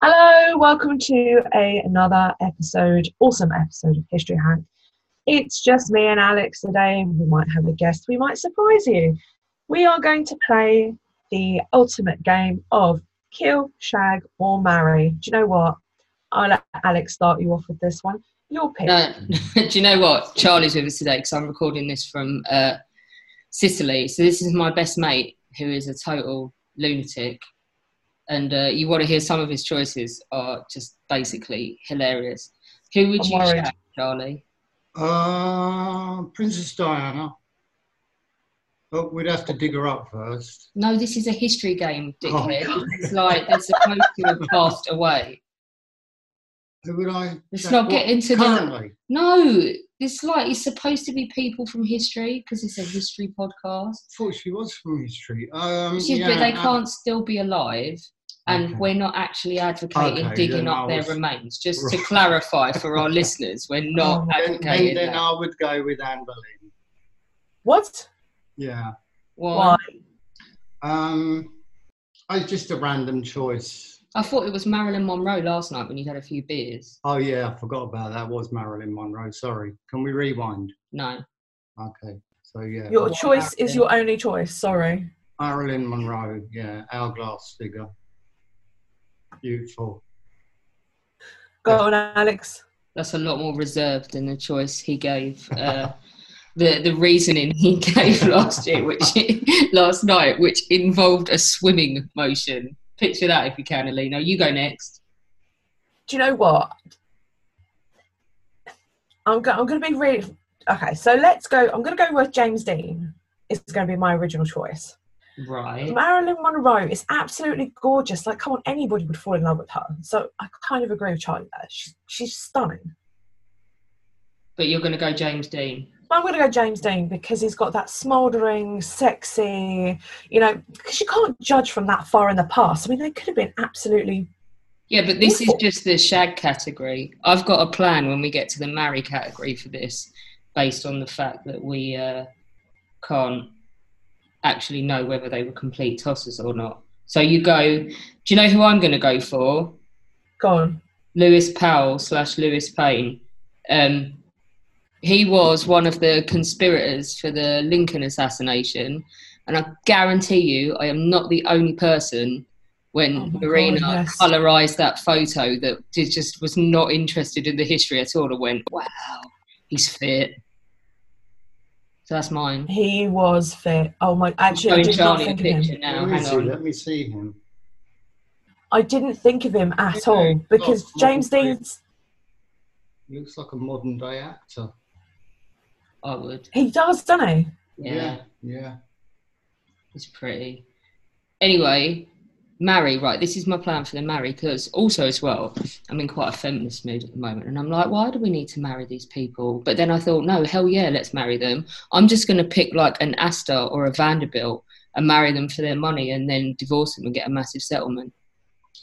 Hello, welcome to a, another episode, awesome episode of History Hack. It's just me and Alex today. We might have a guest. We might surprise you. We are going to play the ultimate game of kill, shag, or marry. Do you know what? I'll let Alex start you off with this one. Your pick. No, do you know what? Charlie's with us today because I'm recording this from uh, Sicily. So this is my best mate, who is a total lunatic and uh, you want to hear some of his choices are just basically hilarious. Who would I'm you worried. shag, Charlie? Uh, Princess Diana. But we'd have to dig her up first. No, this is a history game, dickhead. Oh. It's like they're supposed to have passed away. Who would I? Let's not What, get into the- No, it's like it's supposed to be people from history because it's a history podcast. I thought she was from history. Um, Yeah, yeah, but they uh, can't still be alive. And Okay. we're not actually advocating Okay, digging up I their remains. Just to clarify for our listeners, we're not Oh, Then, advocating then, then that. I would go with Anne Boleyn. What? Yeah. Why? Why? Um, it's just a random choice. I thought it was Marilyn Monroe last night when you had a few beers. Oh yeah, I forgot about that. Was Marilyn Monroe? Sorry. Can we rewind? No. Okay. So yeah, Your What choice is your only choice. Sorry. Marilyn Monroe. Yeah, hourglass figure. Beautiful. Go on, Alex. That's a lot more reserved than the choice he gave. Uh, the the reasoning he gave last year, which last night, which involved a swimming motion. Picture that if you can, Alina. You go next. Do you know what? I'm, go- I'm going to be really. Okay, so let's go. I'm going to go with James Dean. It's going to be my original choice. Right. Marilyn Monroe is absolutely gorgeous. Like, come on, anybody would fall in love with her. So I kind of agree with Charlie there. She's, she's stunning. But you're going to go James Dean. I'm going to go James Dean because he's got that smouldering, sexy, you know, because you can't judge from that far in the past. I mean, they could have been absolutely. Yeah, but this is just the shag category. I've got a plan when we get to the marry category for this, based on the fact that we uh, can't actually know whether they were complete tossers or not. So you go. Do you know who I'm going to go for? Go on. Lewis Powell slash Lewis Payne. Um, he was one of the conspirators for the Lincoln assassination, and I guarantee you, I am not the only person when Oh Marina God, yes. colorized that photo that did- just was not interested in the history at all. I went, wow, he's fit. So that's mine. He was fit. Oh my! Actually, I did not Charlie a think of him. now. Where is Hang he? on. Let me see him. I didn't think of him at Okay. all because Oh, James okay. Dean's. He looks like a modern day actor. I would. He does, doesn't he? yeah. Yeah. It's pretty. Anyway, marry, right, this is my plan for the marry because also as well, I'm in quite a feminist mood at the moment and I'm like, why do we need to marry these people? But then I thought, no, hell yeah, let's marry them. I'm just going to pick like an Astor or a Vanderbilt and marry them for their money and then divorce them and get a massive settlement.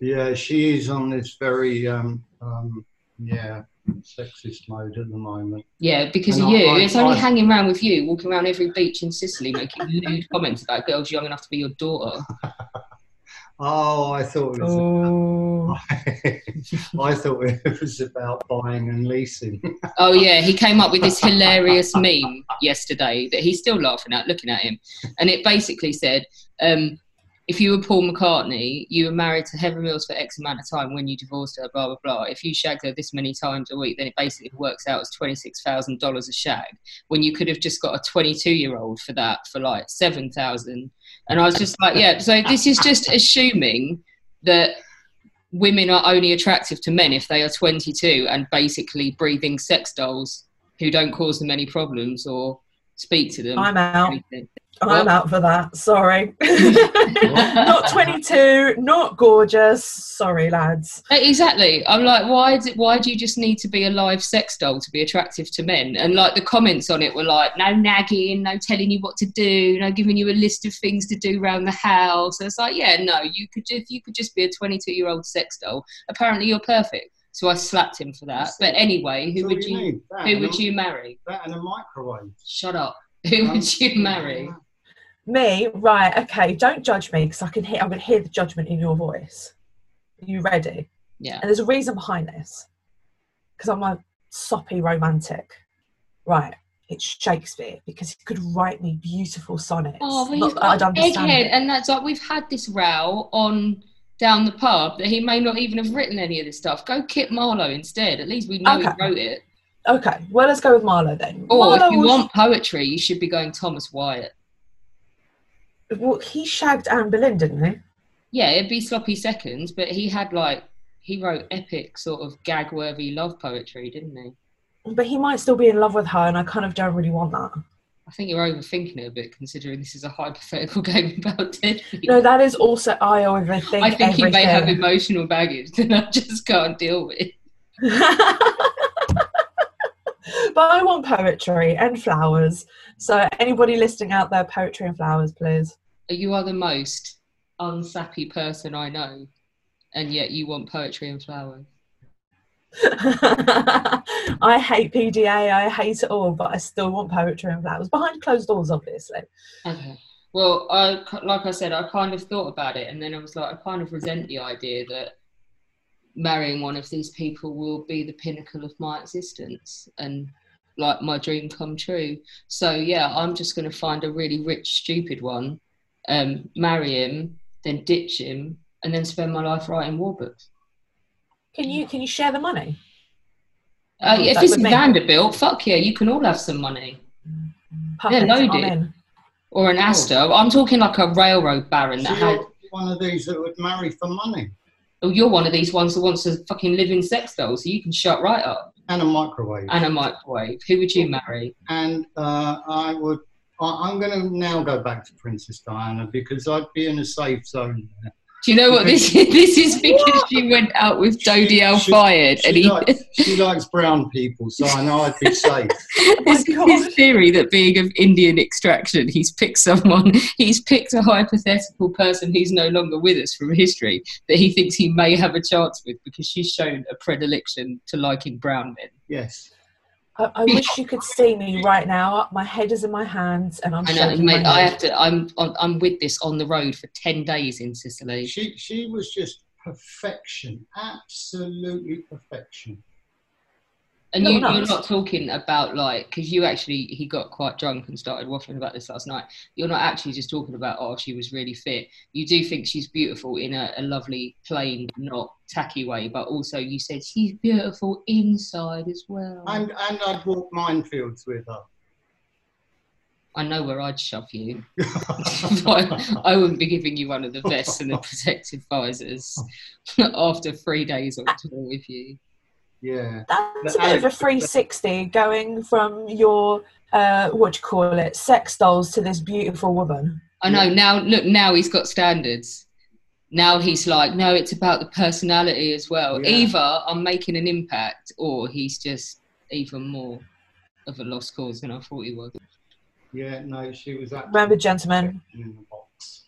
Yeah, she is on this very um, um yeah, sexist mode at the moment. Yeah, because And of I- you. I- it's only I- hanging around with you, walking around every beach in Sicily, making lewd comments about girls young enough to be your daughter. Oh, I thought it was. Oh, I thought it was about buying and leasing. Oh yeah, he came up with this hilarious meme yesterday that he's still laughing at, looking at him, and it basically said, um, if you were Paul McCartney, you were married to Heather Mills for X amount of time when you divorced her, blah, blah, blah. If you shagged her this many times a week, then it basically works out as $26,000 a shag when you could have just got a 22 year old for that for like 7,000. And I was just like, yeah, so this is just assuming that women are only attractive to men if they are 22 and basically breathing sex dolls who don't cause them any problems or speak to them. I'm out. Anything. I'm out for that. Sorry. not 22, not gorgeous. Sorry, lads. Eh, exactly. I'm like, why? Do, why do you just need to be a live sex doll to be attractive to men? And like the comments on it were like, no nagging, no telling you what to do, no giving you a list of things to do around the house. And it's like, yeah, no, you could just you could just be a 22 year old sex doll. Apparently, you're perfect. So I slapped him for that. But anyway, who all would you you? Who would a- you marry? That and a microwave. Shut up. Who would you marry? Me, right, okay, don't judge me because I can hear I can hear the judgment in your voice. Are you ready? Yeah. And there's a reason behind this. Because I'm a soppy romantic. Right. It's Shakespeare because he could write me beautiful sonnets. Oh, but Not that I'd understand egghead, and that's like we've had this row on down the pub that he may not even have written any of this stuff. Go Kit Marlowe instead. At least we know Okay. he wrote it. Okay, well, let's go with Marlowe then. Or Marlowe if you was- want poetry, you should be going Thomas Wyatt. Well, he shagged Anne Boleyn, didn't he? Yeah, it'd be sloppy seconds, but he had like he wrote epic sort of gag-worthy love poetry, didn't he? But he might still be in love with her, and I kind of don't really want that. I think you're overthinking it a bit, considering this is a hypothetical game about dead people. No, that is also I overthink. I think he may have emotional baggage that I just can't deal with. but I want poetry and flowers. So anybody listening out there, poetry and flowers, please. You are the most unsappy person I know, and yet you want poetry and flowers. I hate PDA. I hate it all, but I still want poetry and flowers behind closed doors, obviously. Okay. Well, I like I said, I kind of thought about it, and then I was like, I kind of resent the idea that marrying one of these people will be the pinnacle of my existence and like my dream come true. So yeah, I'm just going to find a really rich, stupid one, um, marry him, then ditch him, and then spend my life writing war books. Can you can you share the money? Uh, Oh, if that it's Vanderbilt, fuck yeah, you can all have some money. Perfect, load I'm in. Or an Astor. I'm talking like a railroad baron So that had. you're one of these that would marry for money Oh, you're one of these ones that wants to fucking live in sex dolls, so you can shut right up. and a microwave. And a microwave. Who would you marry? and uh, I would. I, I'm going to now go back to Princess Diana because I'd be in a safe zone there. Do you know what this is? This is because she went out with Dodi Al She- Fayed, She, and he. likes, she likes brown people, so I know I'd be safe. Is oh his theory that being of Indian extraction, he's picked someone, he's picked a hypothetical person who's no longer with us from history that he thinks he may have a chance with because she's shown a predilection to liking brown men. Yes. I, I wish you could see me right now. My head is in my hands, and I'm I know, mate. my I have to. I'm. I'm with this on the road for ten days in Sicily. She she was just perfection, absolutely perfection. And No, you, you're not talking about like because you actually he got quite drunk and started waffling about this last night. You're not actually just talking about oh she was really fit. You do think she's beautiful in a, a lovely, plain, not tacky way, but also you said she's beautiful inside as well. And and I'd walk minefields with her. I know where I'd shove you. I, I wouldn't be giving you one of the vests and the protective visors after three days on tour with you. Yeah. That's a The bit of a 360 going from your uh, what do you call it, sex dolls to this beautiful woman. I know now. Look, now he's got standards. Now he's like, no, it's about the personality as well. Yeah. Either I'm making an impact, or he's just even more of a lost cause than I thought he was. Yeah, no, she was absolutely Remember, gentlemen, in the box.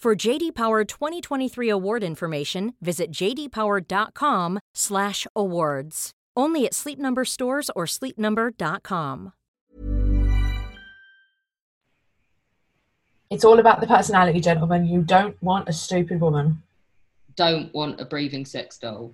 For JD Power 2023 award information, visit jdpower.com/awards. Only at Sleep Number stores or sleepnumber.com. It's all about the personality, gentlemen. You don't want a stupid woman. Don't want a breathing sex doll.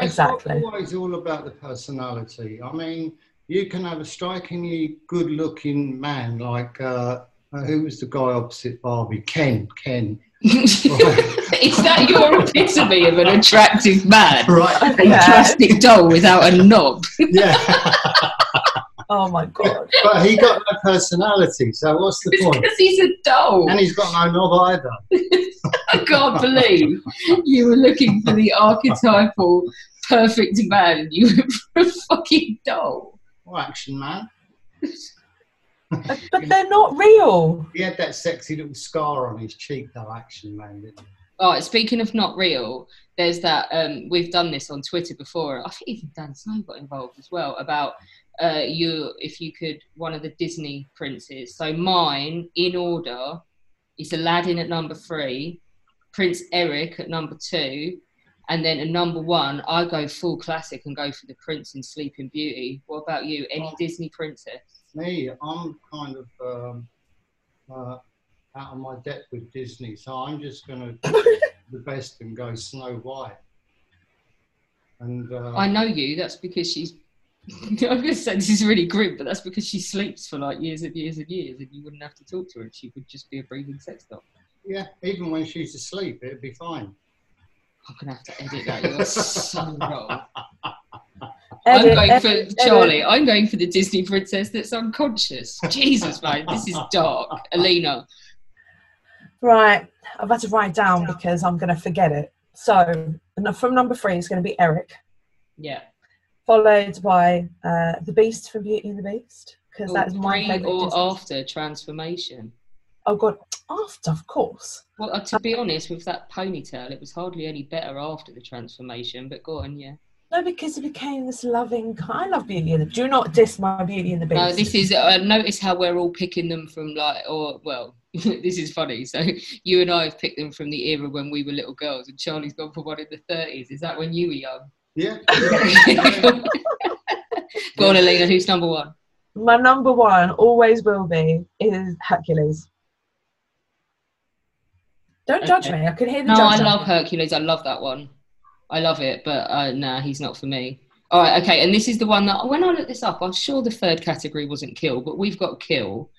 Exactly. It's always all about the personality. I mean, you can have a strikingly good-looking man like uh, uh, who was the guy opposite Barbie? Ken. Ken. Is that your epitome of an attractive man? Right. A plastic doll without a knob. Yeah. Oh my god. but he got no personality. So what's the point? Because he's a doll. And he's got no knob either. I can't believe you were looking for the archetypal perfect man and you were for a fucking doll. Oh, action man. But, but they're not real. He had that sexy little scar on his cheek, though, action man, didn't he? All right, speaking of not real, there's that um, we've done this on Twitter before. I think even Dan Snow got involved as well about uh, you if you could one of the Disney princes. So mine in order is Aladdin at number three, Prince Eric at number two, and then at number one I go full classic and go for the Prince in Sleeping Beauty. What about you? Any Disney princess? Me, I'm kind of um, uh, out of my depth with Disney, so I'm just going to do the best and go Snow White. And uh, I know you. That's because she's. I'm going to say this is really grim, but that's because she sleeps for like years and years and years, and you wouldn't have to talk to her. She would just be a breathing sex doll. yeah, even when she's asleep, it'd be fine. I'm gonna have to edit that. You're so wrong. I'm going edit, for edit. Charlie. I'm going for the Disney princess that's unconscious. Jesus, man, this is dark. Alina, Right. I've had to write down because I'm going to forget it. So from number three is going to be Eric, yeah. followed by uh, the Beast from Beauty and the Beast because that is my pre favorite. or Disney- after transformation. Oh god, after of course. Well, uh, to be honest, with that ponytail, it was hardly any better after the transformation. But go on, yeah. No, because it became this loving. Kind I love Beauty and the. Do not diss my Beauty and the Beast. No, this is. Uh, notice how we're all picking them from like, or well, this is funny. So you and I have picked them from the era when we were little girls, and Charlie's gone for one in the thirties. Is that when you were young? Yeah. go on, Alina. Who's number one? my number one always will be is Hercules. Don't judge Okay. me. I can hear the judge. No, I judge. love Hercules. I love that one. I love it, but uh, nah, he's not for me. All right, okay, and this is the one that when I looked this up, I'm sure the third category wasn't kill, but we've got kill.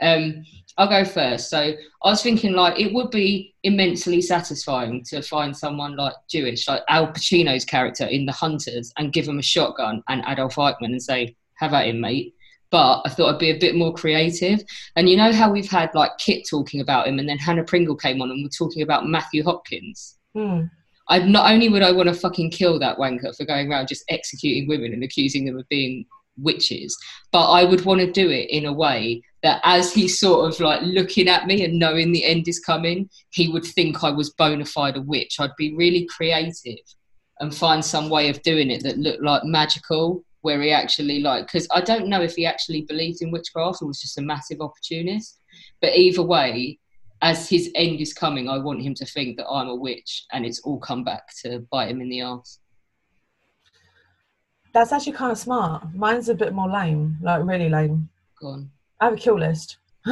Um, I'll go first. So I was thinking like it would be immensely satisfying to find someone like Jewish, like Al Pacino's character in The Hunters, and give him a shotgun and Adolf Eichmann and say, "Have at him, mate." But I thought I'd be a bit more creative. And you know how we've had like Kit talking about him, and then Hannah Pringle came on and we're talking about Matthew Hopkins. Hmm. I not only would I want to fucking kill that wanker for going around just executing women and accusing them of being witches, but I would want to do it in a way that as he's sort of like looking at me and knowing the end is coming, he would think I was bona fide a witch. I'd be really creative and find some way of doing it that looked like magical, where he actually like because I don't know if he actually believed in witchcraft or was just a massive opportunist. But either way, as his end is coming, I want him to think that I'm a witch and it's all come back to bite him in the arse. That's actually kind of smart. Mine's a bit more lame, like really lame. Go on. I have a kill list.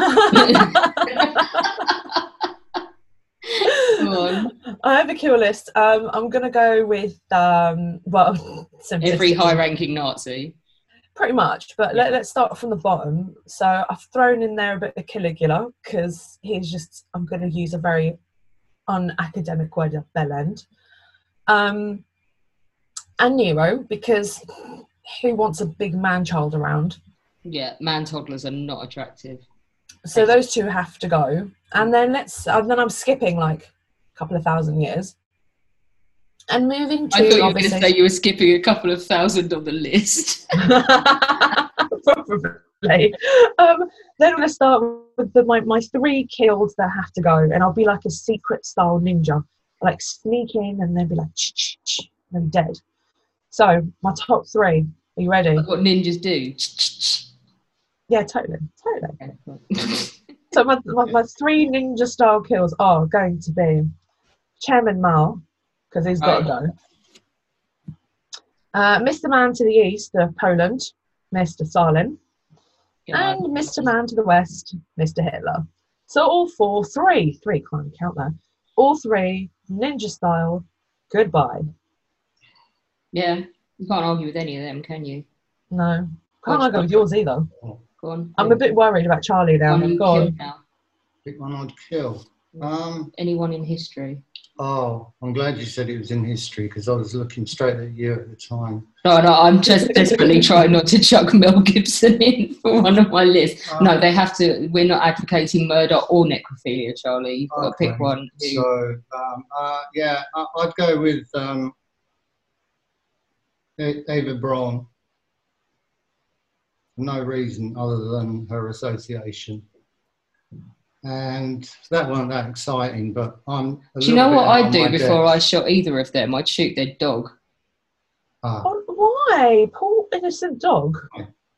I have a kill list. Um, I'm gonna go with um, well. Every high ranking Nazi. Pretty much. But let, let's start from the bottom. So I've thrown in there a bit of Caligula because he's just. I'm going to use a very unacademic word of bell end. Um, and Nero because who wants a big man child around? Yeah, man toddlers are not attractive. So those two have to go, and then let's. And then I'm skipping like a couple of thousand years, and moving to. I thought you were going to say you were skipping a couple of thousand on the list. Probably. Um, then I'm going to start with the, my, my three kills that have to go, and I'll be like a secret style ninja, like sneak in and then be like, ch ch ch, and dead. So my top three. Are you ready? what ninjas do. Yeah, totally, totally. So my, my, my three ninja style kills are going to be Chairman Mao, because he's got to Oh. go. Uh, Mr. Man to the east of Poland, Mr. Stalin. Yeah. and Mr. Man to the West, Mr. Hitler. So all four, three, three, can't count that. All three, ninja style, goodbye. yeah, you can't argue with any of them, can you? No, can't argue with yours either. Go on. I'm a bit worried about Charlie now. One you Go on. killed now. Pick one I'd kill. Um, Anyone in history? Oh, I'm glad you said it was in history because I was looking straight at you at the time. No, no, I'm just desperately trying not to chuck Mel Gibson in for one of my lists. No, they have to. We're not advocating murder or necrophilia, Charlie. You've got to pick one. Who, So, um, uh, yeah, I, I'd go with um, Eva Braun. No reason other than her association. And that wasn't that exciting, but I'm. a do you know what I'd do my before I shot either of them? I'd shoot their dog. Ah, Oh, why? Poor innocent dog.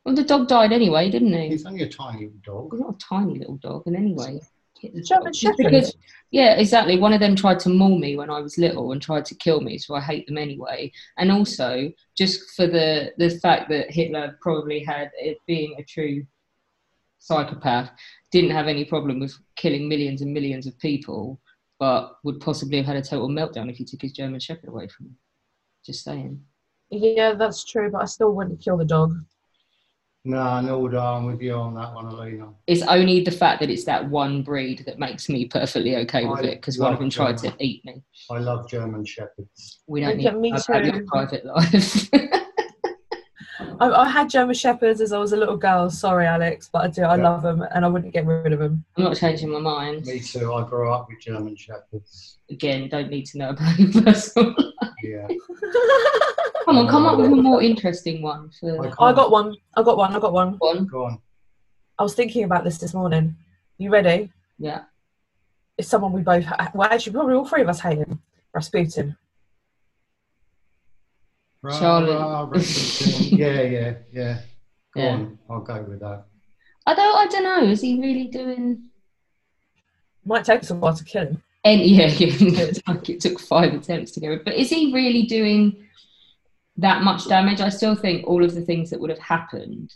Well, the dog died anyway, didn't he? he's only a tiny dog. He's not a tiny little dog, and anyway. the German Shepherd. because- yeah, exactly. One of them tried to maul me when I was little and tried to kill me, so I hate them anyway. And also, just for the the fact that Hitler probably had it being a true psychopath, didn't have any problem with killing millions and millions of people, but would possibly have had a total meltdown if he took his German Shepherd away from him. Just saying. Yeah, that's true, but I still wouldn't kill the dog. No, no, I'm with you on that one, Alina. It's only the fact that it's that one breed that makes me perfectly okay with I it because one of love them tried to eat me. I love German Shepherds. We don't Okay, need me to have your too. private life. I, I had German Shepherds as I was a little girl. Sorry, Alex, but I do. I Yeah. love them, and I wouldn't get rid of them. I'm not changing my mind. Me too. I grew up with German Shepherds. Again, don't need to know about your personal. Yeah. Come on, come up with a more interesting one for I, I got one. I got one. I got one. one. Go on. I was thinking about this this morning. You ready? Yeah. It's someone we both. Ha- well, actually, probably all three of us hate him. Rasputin. Rah, Charlie. rah, yeah, yeah, yeah. Go Yeah. on. I'll go with that. I don't. I don't know. Is he really doing? Might take us a while to kill him. Any, yeah, yeah, like it took five attempts to get rid. But is he really doing that much damage? I still think all of the things that would have happened,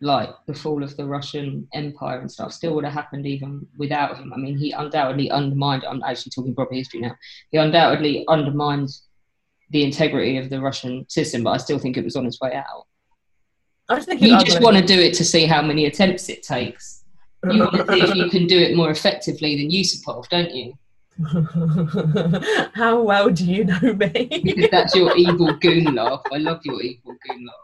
like the fall of the Russian Empire and stuff, still would have happened even without him. I mean, he undoubtedly undermined. I'm actually talking proper history now. He undoubtedly undermined the integrity of the Russian system, but I still think it was on its way out. I just think You just want to do it to see how many attempts it takes. You want to see if you can do it more effectively than Yusupov, don't you? How well do you know me? because that's your evil goon laugh. I love your evil goon laugh.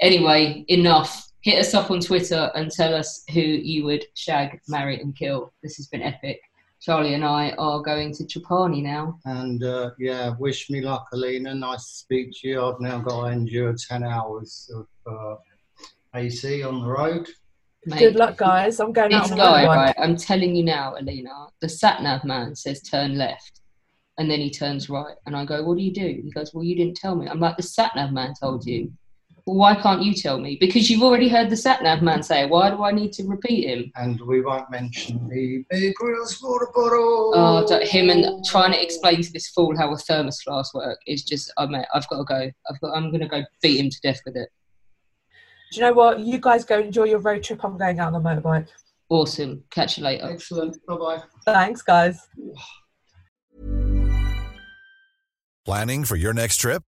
Anyway, enough. Hit us up on Twitter and tell us who you would shag, marry, and kill. This has been epic. Charlie and I are going to Trapani now. And uh, yeah, wish me luck, Alina. Nice to speak to you. I've now got to endure 10 hours of uh, AC on the road. Mate. Good luck, guys. I'm going out This on guy, motorbike. right? I'm telling you now, Alina. The sat nav man says turn left, and then he turns right, and I go, "What do you do?" He goes, "Well, you didn't tell me." I'm like, "The sat nav man told you." Well, why can't you tell me? Because you've already heard the sat nav man say it. Why do I need to repeat him? And we won't mention the big grills water bottle. Oh, him and trying to explain to this fool how a thermos flask work is just. I mean, I've got to go. I've got. I'm going to go beat him to death with it. Do you know what? You guys go enjoy your road trip. I'm going out on a motorbike. Awesome. Catch you later. Excellent. Bye bye. Thanks, guys. Planning for your next trip?